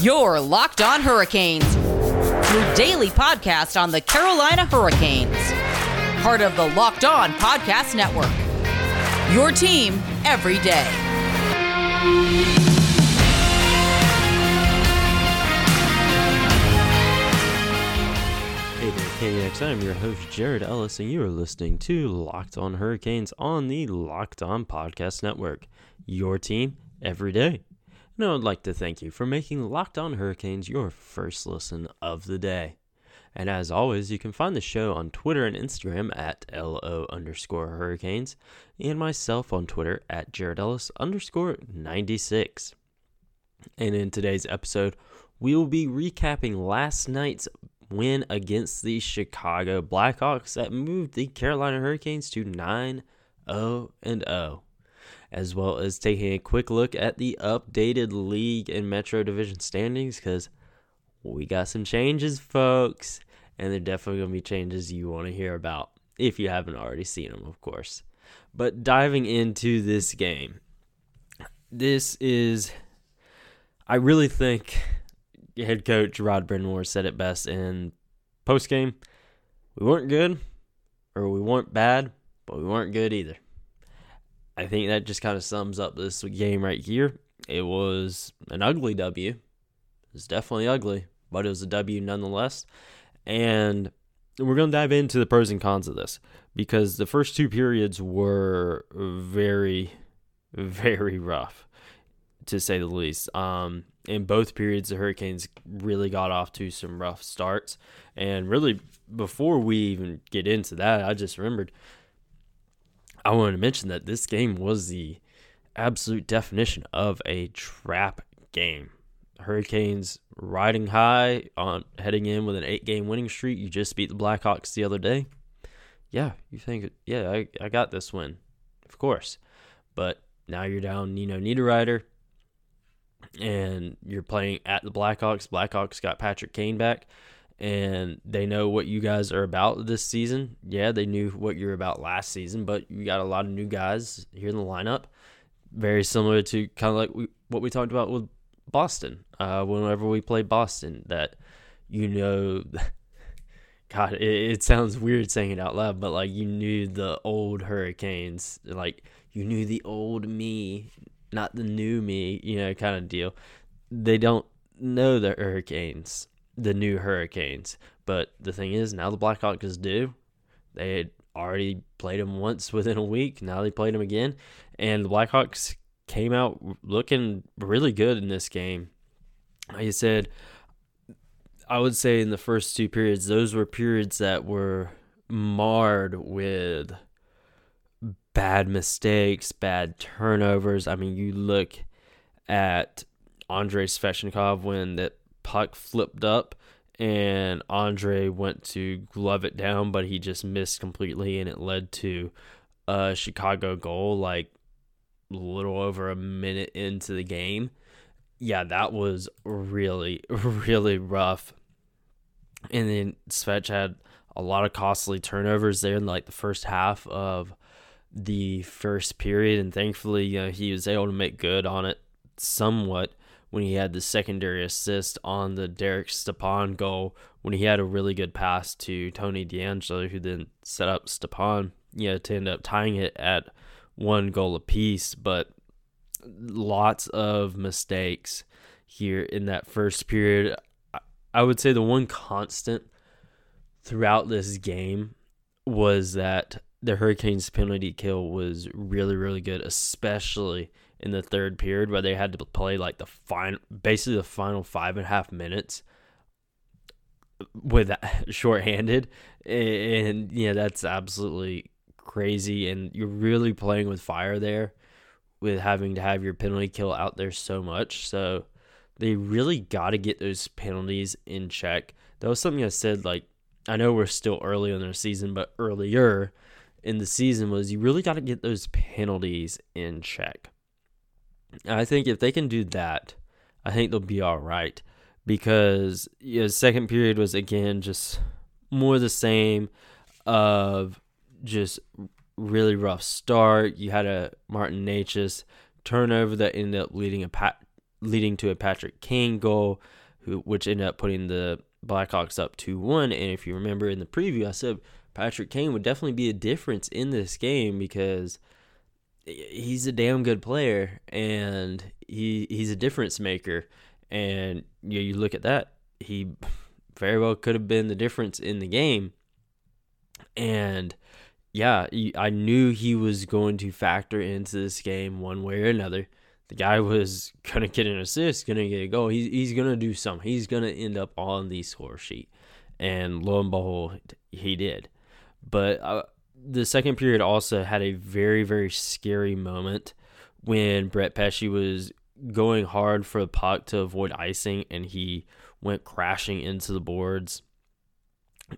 You're Locked On Hurricanes, your daily podcast on the Carolina Hurricanes. Part of the Locked On Podcast Network. Your team every day. KDX. I'm your host, Jared Ellis, and you are listening to Locked On Hurricanes on the Locked On Podcast Network. Your team every day. And I would like to thank you for making Locked On Hurricanes your first listen of the day. And as always, you can find the show on Twitter and Instagram at LO underscore Hurricanes, and myself on Twitter at Jared Ellis underscore 96. And in today's episode, we will be recapping last night's win against the Chicago Blackhawks that moved the Carolina Hurricanes to 9 0 and 0, as well as taking a quick look at the updated league and Metro Division standings because we got some changes, folks, and they're definitely going to be changes you want to hear about if you haven't already seen them, of course. But diving into this game, this is, I really think head coach Rod Brind'Amour said it best in post game. We weren't good, or we weren't bad, but we weren't good either. I think that just kind of sums up this game right here. It was an ugly W. It was definitely ugly, but it was a W nonetheless. And we're going to dive into the pros and cons of this because the first two periods were very, very rough, to say the least. Um, in both periods, the Hurricanes really got off to some rough starts. And really, before we even get into that, I just remembered I want to mention that this game was the absolute definition of a trap game. Hurricanes riding high on heading in with an eight game winning streak. You just beat the Blackhawks the other day. Yeah, you think, yeah, I, I got this win, of course. But now you're down, know, Niederreiter and you're playing at the Blackhawks. Blackhawks got Patrick Kane back, and they know what you guys are about this season. Yeah, they knew what you're about last season, but you got a lot of new guys here in the lineup. Very similar to kind of like we, what we talked about with Boston. Uh, whenever we played Boston, that you know, God, it, it sounds weird saying it out loud, but like you knew the old Hurricanes, like you knew the old me not the new me, you know, kind of deal. They don't know the Hurricanes, the new Hurricanes. But the thing is, now the Blackhawks do. They had already played them once within a week. Now they played them again. And the Blackhawks came out looking really good in this game. Like I said, I would say in the first two periods, those were periods that were marred with bad mistakes, bad turnovers. I mean, you look at Andrei Svechnikov when that puck flipped up and Andre went to glove it down, but he just missed completely and it led to a Chicago goal like a little over a minute into the game. Yeah, that was really, really rough. And then Svech had a lot of costly turnovers there in like the first half of the first period, and thankfully, you know, he was able to make good on it somewhat when he had the secondary assist on the Derek Stepan goal when he had a really good pass to Tony DeAngelo, who then set up Stepan, you know, to end up tying it at one goal apiece. But lots of mistakes here in that first period. I would say the one constant throughout this game was that the Hurricanes penalty kill was really really good, especially in the third period where they had to play like the final, basically the final five and a half minutes with shorthanded, and yeah, that's absolutely crazy. And you're really playing with fire there, with having to have your penalty kill out there so much. So they really got to get those penalties in check. That was something I said like I know we're still early in the season, but earlier in the season was you really got to get those penalties in check. I think if they can do that, I think they'll be all right because you know, second period was again just more the same of just really rough start. You had a Martin Necas turnover that ended up leading a Pat leading to a Patrick Kane goal, who which ended up putting the Blackhawks up 2 1. And if you remember in the preview, I said Patrick Kane would definitely be a difference in this game because he's a damn good player and he he's a difference maker. And you, you look at that, he very well could have been the difference in the game. And yeah, I knew he was going to factor into this game one way or another. The guy was gonna get an assist, gonna get a goal. He's he's gonna do something. He's gonna end up on the score sheet, and lo and behold, he did. But uh, the second period also had a very very scary moment when Brett Pesce was going hard for the puck to avoid icing, and he went crashing into the boards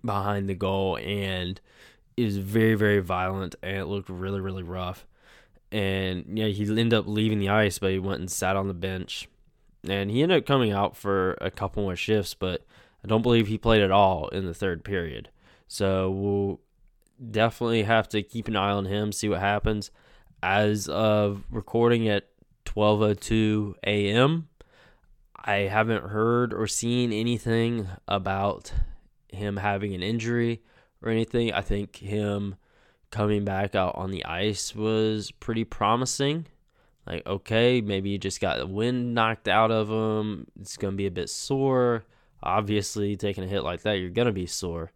behind the goal, and it was very very violent, and it looked really really rough. And yeah, he ended up leaving the ice, but he went and sat on the bench, and he ended up coming out for a couple more shifts, but I don't believe he played at all in the third period. So we'll definitely have to keep an eye on him, see what happens. As of recording at 12:02 a.m., I haven't heard or seen anything about him having an injury or anything. I think him coming back out on the ice was pretty promising. Like, okay, maybe you just got the wind knocked out of him. It's going to be a bit sore. Obviously, taking a hit like that, you're going to be sore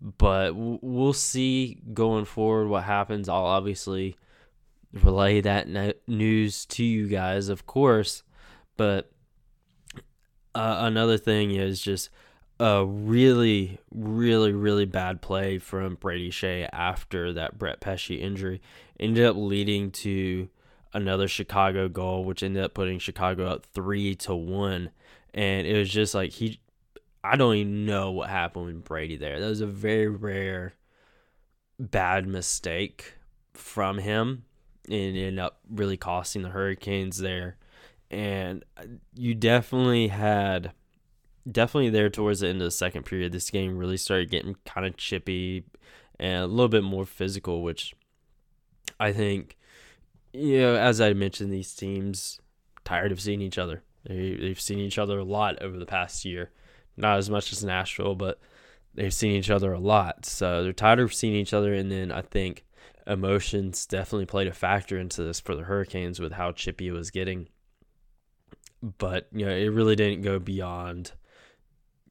but we'll see going forward what happens. I'll obviously relay that news to you guys, of course. But uh, another thing is just a really, really, really bad play from Brady Skjei after that Brett Pesce injury ended up leading to another Chicago goal, which ended up putting Chicago up three to one. And it was just like he I don't even know what happened with Brady there. That was a very rare bad mistake from him and ended up really costing the Hurricanes there. And uh, you definitely had definitely there towards the end of the second period, this game really started getting kind of chippy and a little bit more physical, which I think, you know, as I mentioned, these teams tired of seeing each other. They, they've seen each other a lot over the past year not as much as Nashville, but they've seen each other a lot. So they're tired of seeing each other. And then I think emotions definitely played a factor into this for the Hurricanes with how chippy it was getting. But, you know, it really didn't go beyond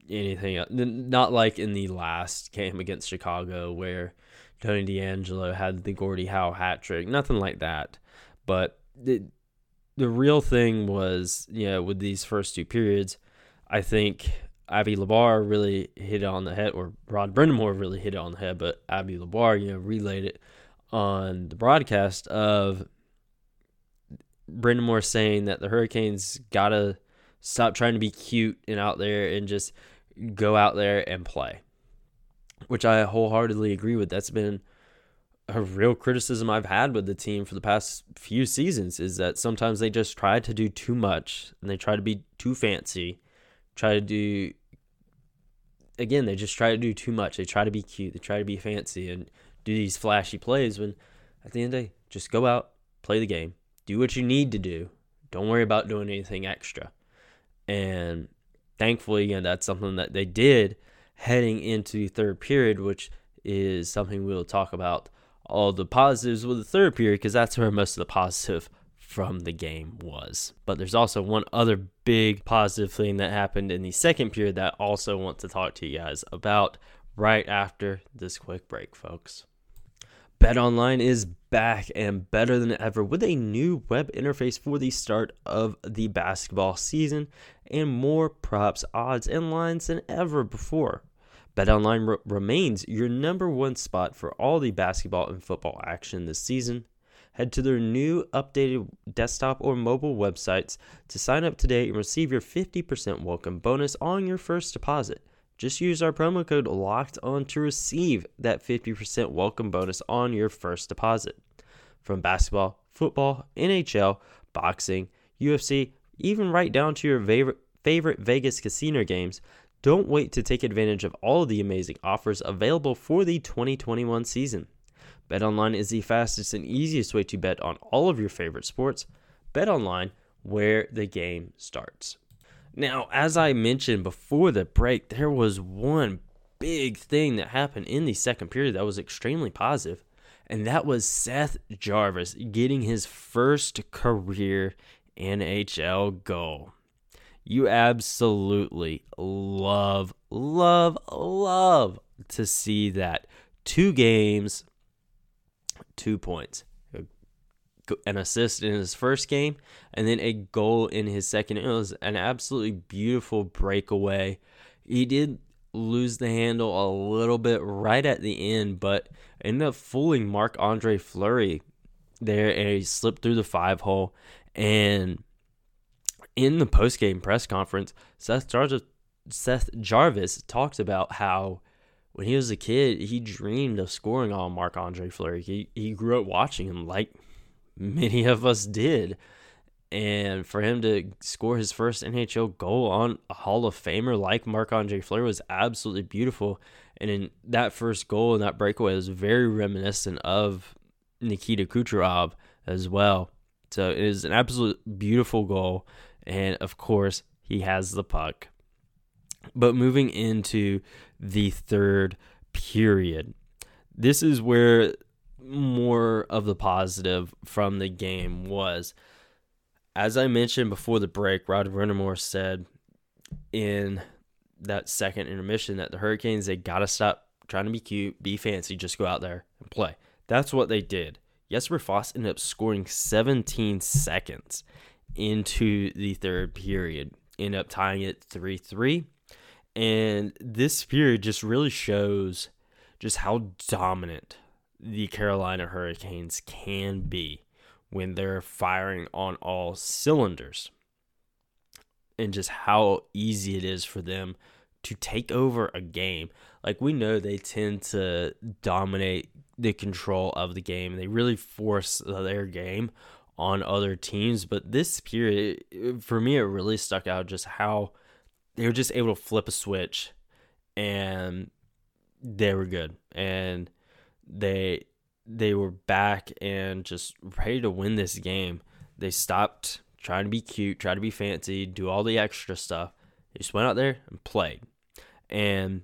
anything. Not like in the last game against Chicago where Tony DeAngelo had the Gordie Howe hat trick. Nothing like that. But the, the real thing was, you know, with these first two periods, I think Abbie Labar really hit it on the head, or Rod Brind'Amour really hit it on the head, but Abbie Labar, you know, relayed it on the broadcast of Brind'Amour saying that the Hurricanes gotta stop trying to be cute and out there and just go out there and play, which I wholeheartedly agree with. That's been a real criticism I've had with the team for the past few seasons is that sometimes they just try to do too much and they try to be too fancy try to do again they just try to do too much. They try to be cute. They try to be fancy and do these flashy plays when at the end of the day just go out play the game do what you need to do. Don't worry about doing anything extra. And thankfully again that's something that they did heading into the third period which is something we'll talk about all the positives with the third period because that's where most of the positive from the game was. But there's also one other big positive thing that happened in the second period that I also want to talk to you guys about right after this quick break, folks. BetOnline is back and better than ever with a new web interface for the start of the basketball season and more props, odds, and lines than ever before. BetOnline re- remains your number one spot for all the basketball and football action this season head to their new updated desktop or mobile websites to sign up today and receive your 50% welcome bonus on your first deposit. Just use our promo code locked on to receive that 50% welcome bonus on your first deposit. From basketball, football, NHL, boxing, UFC, even right down to your favorite, Vegas casino games, don't wait to take advantage of all of the amazing offers available for the 2021 season. BetOnline is the fastest and easiest way to bet on all of your favorite sports. BetOnline, where the game starts. Now, as I mentioned before the break, there was one big thing that happened in the second period that was extremely positive, and that was Seth Jarvis getting his first career NHL goal. You absolutely love, love, love to see that. Two games, two points an assist in his first game and then a goal in his second. It was an absolutely beautiful breakaway. He did lose the handle a little bit right at the end, but ended up fooling Marc Andre Fleury there and he slipped through the five hole. And in the post game press conference, Seth Jarvis, Seth Jarvis talked about how when he was a kid, he dreamed of scoring on Marc Andre Fleury. He, he grew up watching him like many of us did. And for him to score his first NHL goal on a Hall of Famer like Marc Andre Fleury was absolutely beautiful. And in that first goal and that breakaway was very reminiscent of Nikita Kucherov as well. So it is an absolute beautiful goal. And of course, he has the puck. But moving into the third period, this is where more of the positive from the game was, as I mentioned before the break, Rod Brind'Amour said in that second intermission that the Hurricanes they gotta stop trying to be cute, be fancy, just go out there and play. That's what they did. Jesper Fast ended up scoring 17 seconds into the third period, ended up tying it 3 3. And this period just really shows just how dominant the Carolina Hurricanes can be when they're firing on all cylinders and just how easy it is for them to take over a game. Like we know they tend to dominate the control of the game. They really force their game on other teams, but this period for me it really stuck out just how they were just able to flip a switch and they were good. And they they were back and just ready to win this game. They stopped trying to be cute, try to be fancy, do all the extra stuff. They just went out there and played. And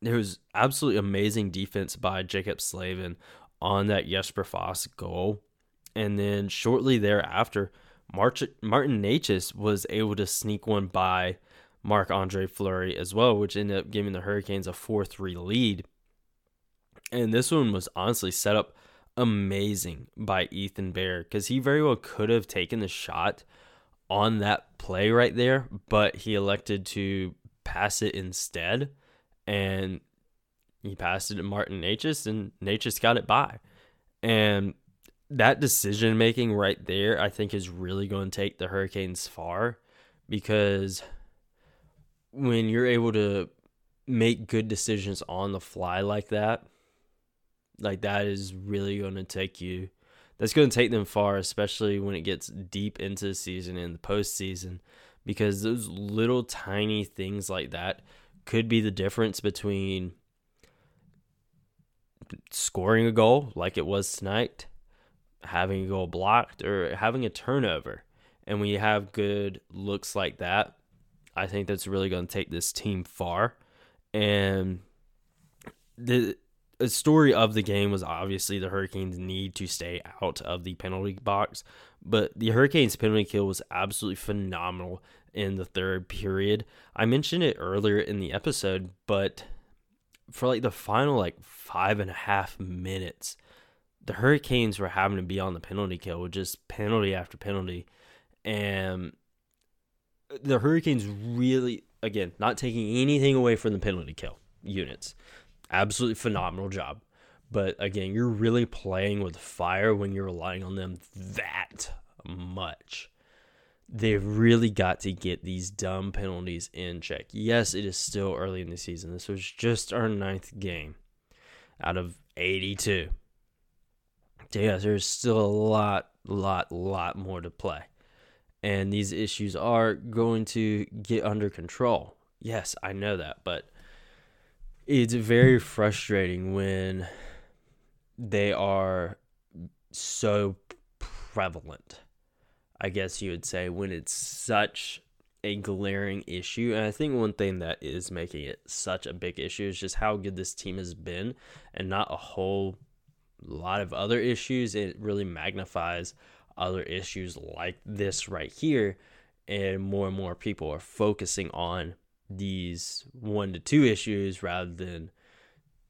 there was absolutely amazing defense by Jaccob Slavin on that Jesper Fast goal. And then shortly thereafter, Martin Necas was able to sneak one by Marc Andre Fleury as well, which ended up giving the Hurricanes a 4 3 lead. And this one was honestly set up amazing by Ethan Bear because he very well could have taken the shot on that play right there, but he elected to pass it instead. And he passed it to Martin Necas, and Necas got it by. And that decision making right there, I think, is really going to take the Hurricanes far because when you're able to make good decisions on the fly like that, like that is really going to take you. That's going to take them far, especially when it gets deep into the season and the postseason, because those little tiny things like that could be the difference between scoring a goal like it was tonight, having a goal blocked, or having a turnover. And when you have good looks like that, I think that's really going to take this team far. And the a story of the game was obviously the Hurricanes need to stay out of the penalty box, but the Hurricanes penalty kill was absolutely phenomenal in the third period. I mentioned it earlier in the episode, but for like the final like five and a half minutes, the Hurricanes were having to be on the penalty kill with just penalty after penalty. And the Hurricanes really, again, not taking anything away from the penalty kill units absolutely phenomenal job. But again, you're really playing with fire when you're relying on them that much. They've really got to get these dumb penalties in check. Yes, it is still early in the season. This was just our ninth game out of 82. So yes, there's still a lot, lot, lot more to play. And these issues are going to get under control. Yes, I know that. But it's very frustrating when they are so prevalent. I guess you would say, when it's such a glaring issue. And I think one thing that is making it such a big issue is just how good this team has been and not a whole lot of other issues. It really magnifies other issues like this right here. And more and more people are focusing on these one to two issues rather than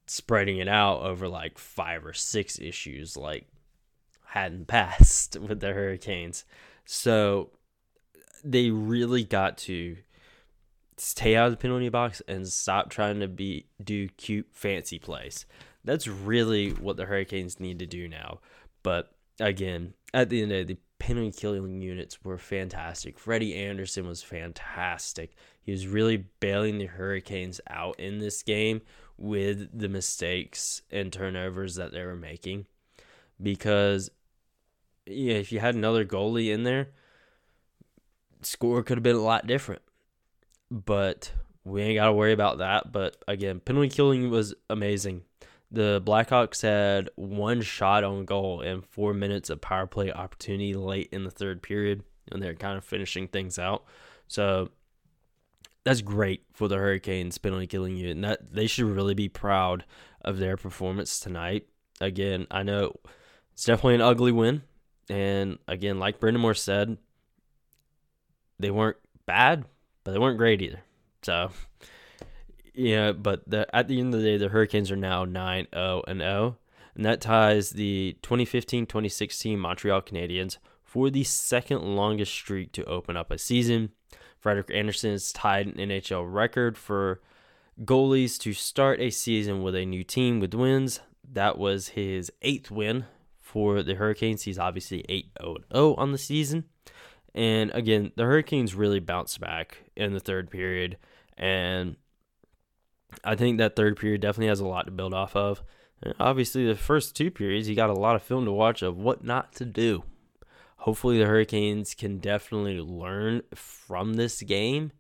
spreading it out over like five or six issues like hadn't passed with the Hurricanes. So they really got to stay out of the penalty box and stop trying to be do cute fancy plays. That's really what the Hurricanes need to do now. But again, at the end of the day, the penalty killing units were fantastic. Freddie Andersen was fantastic. He was really bailing the Hurricanes out in this game with the mistakes and turnovers that they were making. Because yeah, if you had another goalie in there, score could have been a lot different. But we ain't got to worry about that. But again, penalty killing was amazing. The Blackhawks had one shot on goal and four minutes of power play opportunity late in the third period, and they're kind of finishing things out. So that's great for the Hurricanes penalty killing unit, and that they should really be proud of their performance tonight. Again, I know it's definitely an ugly win, and again, like Brind'Amour said, they weren't bad, but they weren't great either. So, yeah, but the, at the end of the day, the Hurricanes are now 9 0 and 0. And that ties the 2015 2016 Montreal Canadiens for the second longest streak to open up a season. Frederik Andersen has tied an NHL record for goalies to start a season with a new team with wins. That was his eighth win for the Hurricanes. He's obviously 8 0 0 on the season. And again, the Hurricanes really bounced back in the third period. And I think that third period definitely has a lot to build off of. Obviously, the first two periods, you got a lot of film to watch of what not to do. Hopefully, the Hurricanes can definitely learn from this game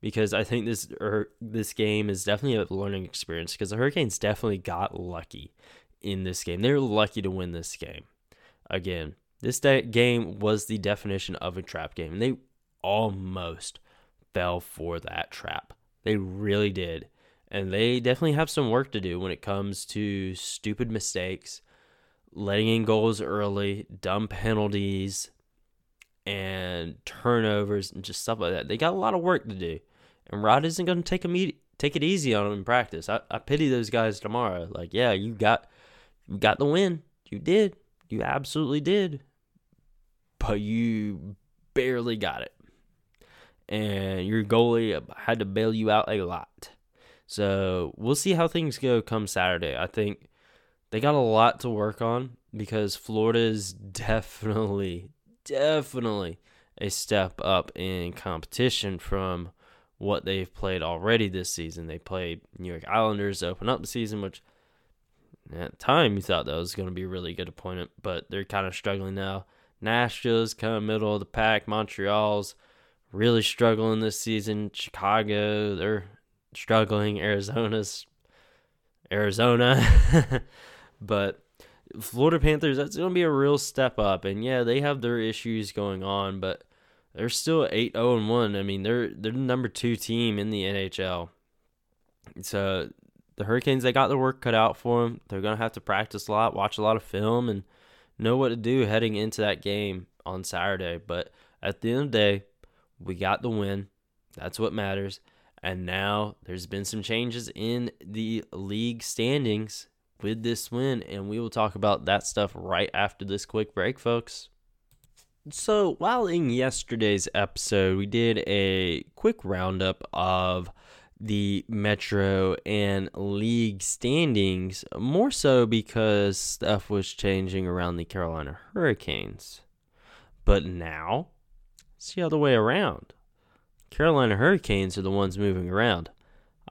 because I think this er, this game is definitely a learning experience because the Hurricanes definitely got lucky in this game. They were lucky to win this game. Again, this de- game was the definition of a trap game, and they almost fell for that trap. They really did. And they definitely have some work to do when it comes to stupid mistakes, letting in goals early, dumb penalties, and turnovers, and just stuff like that. They got a lot of work to do. And Rod isn't going to take them take it easy on them in practice. I, I pity those guys tomorrow. Like, yeah, you got you got the win. You did. You absolutely did but you barely got it. And your goalie had to bail you out a lot. So we'll see how things go come Saturday. I think they got a lot to work on because Florida is definitely, definitely a step up in competition from what they've played already this season. They played New York Islanders to open up the season, which at the time you thought that was going to be a really good opponent, but they're kind of struggling now. Nashville's kind of middle of the pack. Montreal's really struggling this season. Chicago, they're struggling. Arizona's Arizona. but Florida Panthers, that's going to be a real step up. And yeah, they have their issues going on, but they're still 8 0 and 1. I mean, they're they're the number 2 team in the NHL. So the Hurricanes, they got their work cut out for them. They're going to have to practice a lot, watch a lot of film and know what to do heading into that game on Saturday. But at the end of the day, we got the win. That's what matters. And now there's been some changes in the league standings with this win, and we will talk about that stuff right after this quick break, folks. So, while in yesterday's episode, we did a quick roundup of the Metro and league standings, more so because stuff was changing around the Carolina Hurricanes. But now, it's the other way around. Carolina Hurricanes are the ones moving around.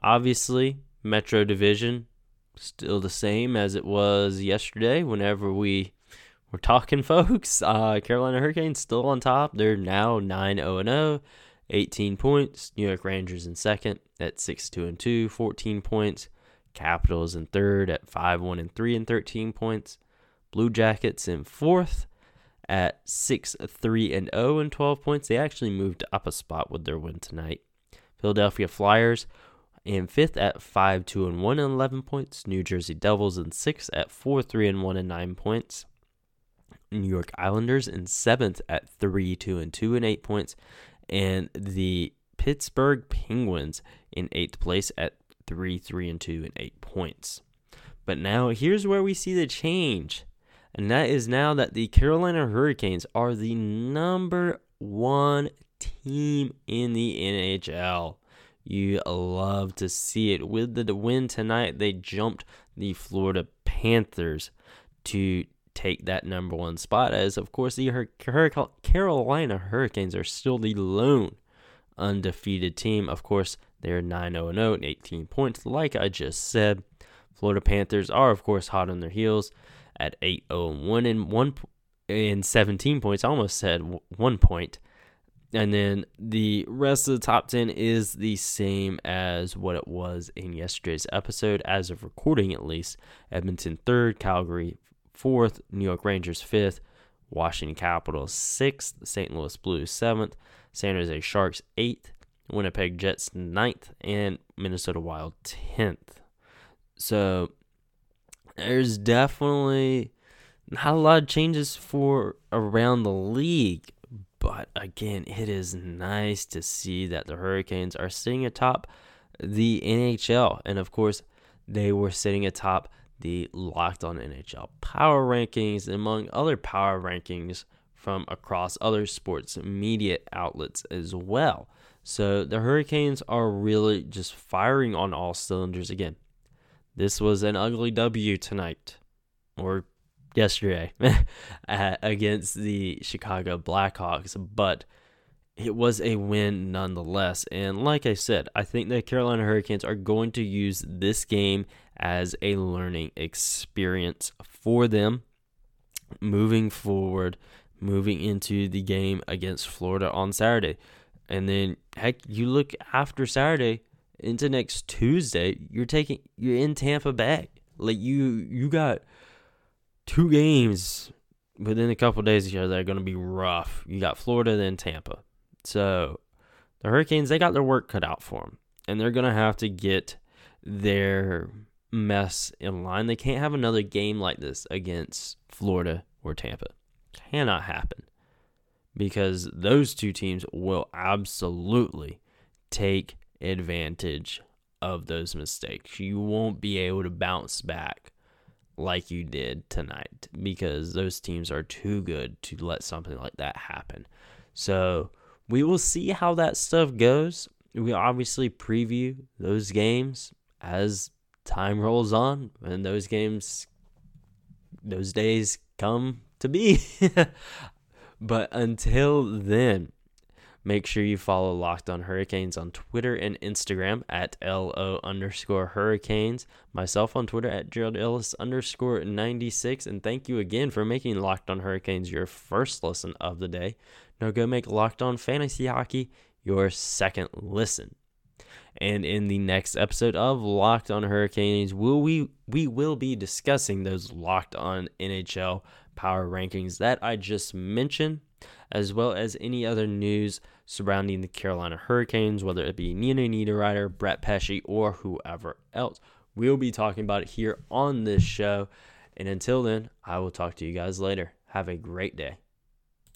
Obviously, Metro Division still the same as it was yesterday whenever we were talking, folks. Uh, Carolina Hurricanes still on top. They're now 9 0 0. 18 points. New York Rangers in second at 6 2 and 2, 14 points. Capitals in third at 5 1 and 3 and 13 points. Blue Jackets in fourth at 6 3 and 0 and 12 points. They actually moved up a spot with their win tonight. Philadelphia Flyers in fifth at 5 2 and 1 and 11 points. New Jersey Devils in sixth at 4 3 and 1 and 9 points. New York Islanders in seventh at 3 2 and 2 and 8 points. And the Pittsburgh Penguins in eighth place at 3 3 and 2 and 8 points. But now here's where we see the change. And that is now that the Carolina Hurricanes are the number one team in the NHL. You love to see it. With the win tonight, they jumped the Florida Panthers to take that number one spot, as of course the Carolina Hurricanes are still the lone undefeated team. Of course, they're 9 0 0 and 18 points, like I just said. Florida Panthers are, of course, hot on their heels at 8 0 1 and 1 in 17 points. I almost said one point. And then the rest of the top 10 is the same as what it was in yesterday's episode, as of recording at least. Edmonton third, Calgary fourth, New York Rangers fifth, Washington Capitals sixth, St. Louis Blues seventh, San Jose Sharks eighth, Winnipeg Jets ninth, and Minnesota Wild tenth. So there's definitely not a lot of changes for around the league. But again, it is nice to see that the Hurricanes are sitting atop the NHL. And of course, they were sitting atop the Locked On NHL Power Rankings, among other power rankings from across other sports media outlets as well. So the Hurricanes are really just firing on all cylinders again. This was an ugly W tonight, or yesterday against the Chicago Blackhawks, but it was a win nonetheless. And like I said, I think the Carolina Hurricanes are going to use this game as a learning experience for them moving forward, moving into the game against Florida on Saturday. And then heck, you look after Saturday into next Tuesday, you're taking you're in Tampa Bay. Like you you got two games within a couple days here that are going to be rough. You got Florida, then Tampa. So the Hurricanes, they got their work cut out for them, and they're going to have to get their mess in line. They can't have another game like this against Florida or Tampa. Cannot happen because those two teams will absolutely take advantage of those mistakes. You won't be able to bounce back like you did tonight because those teams are too good to let something like that happen. So we will see how that stuff goes. We obviously preview those games as time rolls on and those games, those days come to be. but until then, Make sure you follow Locked on Hurricanes on Twitter and Instagram at LO underscore hurricanes. Myself on Twitter at Jared Ellis underscore 96. And thank you again for making Locked on Hurricanes your first listen of the day. Now go make Locked on Fantasy Hockey your second listen. And in the next episode of Locked on Hurricanes, will we we will be discussing those Locked on NHL power rankings that I just mentioned as well as any other news surrounding the Carolina Hurricanes, whether it be Nino Niederreiter, Brett Pesce, or whoever else. We'll be talking about it here on this show. And until then, I will talk to you guys later. Have a great day.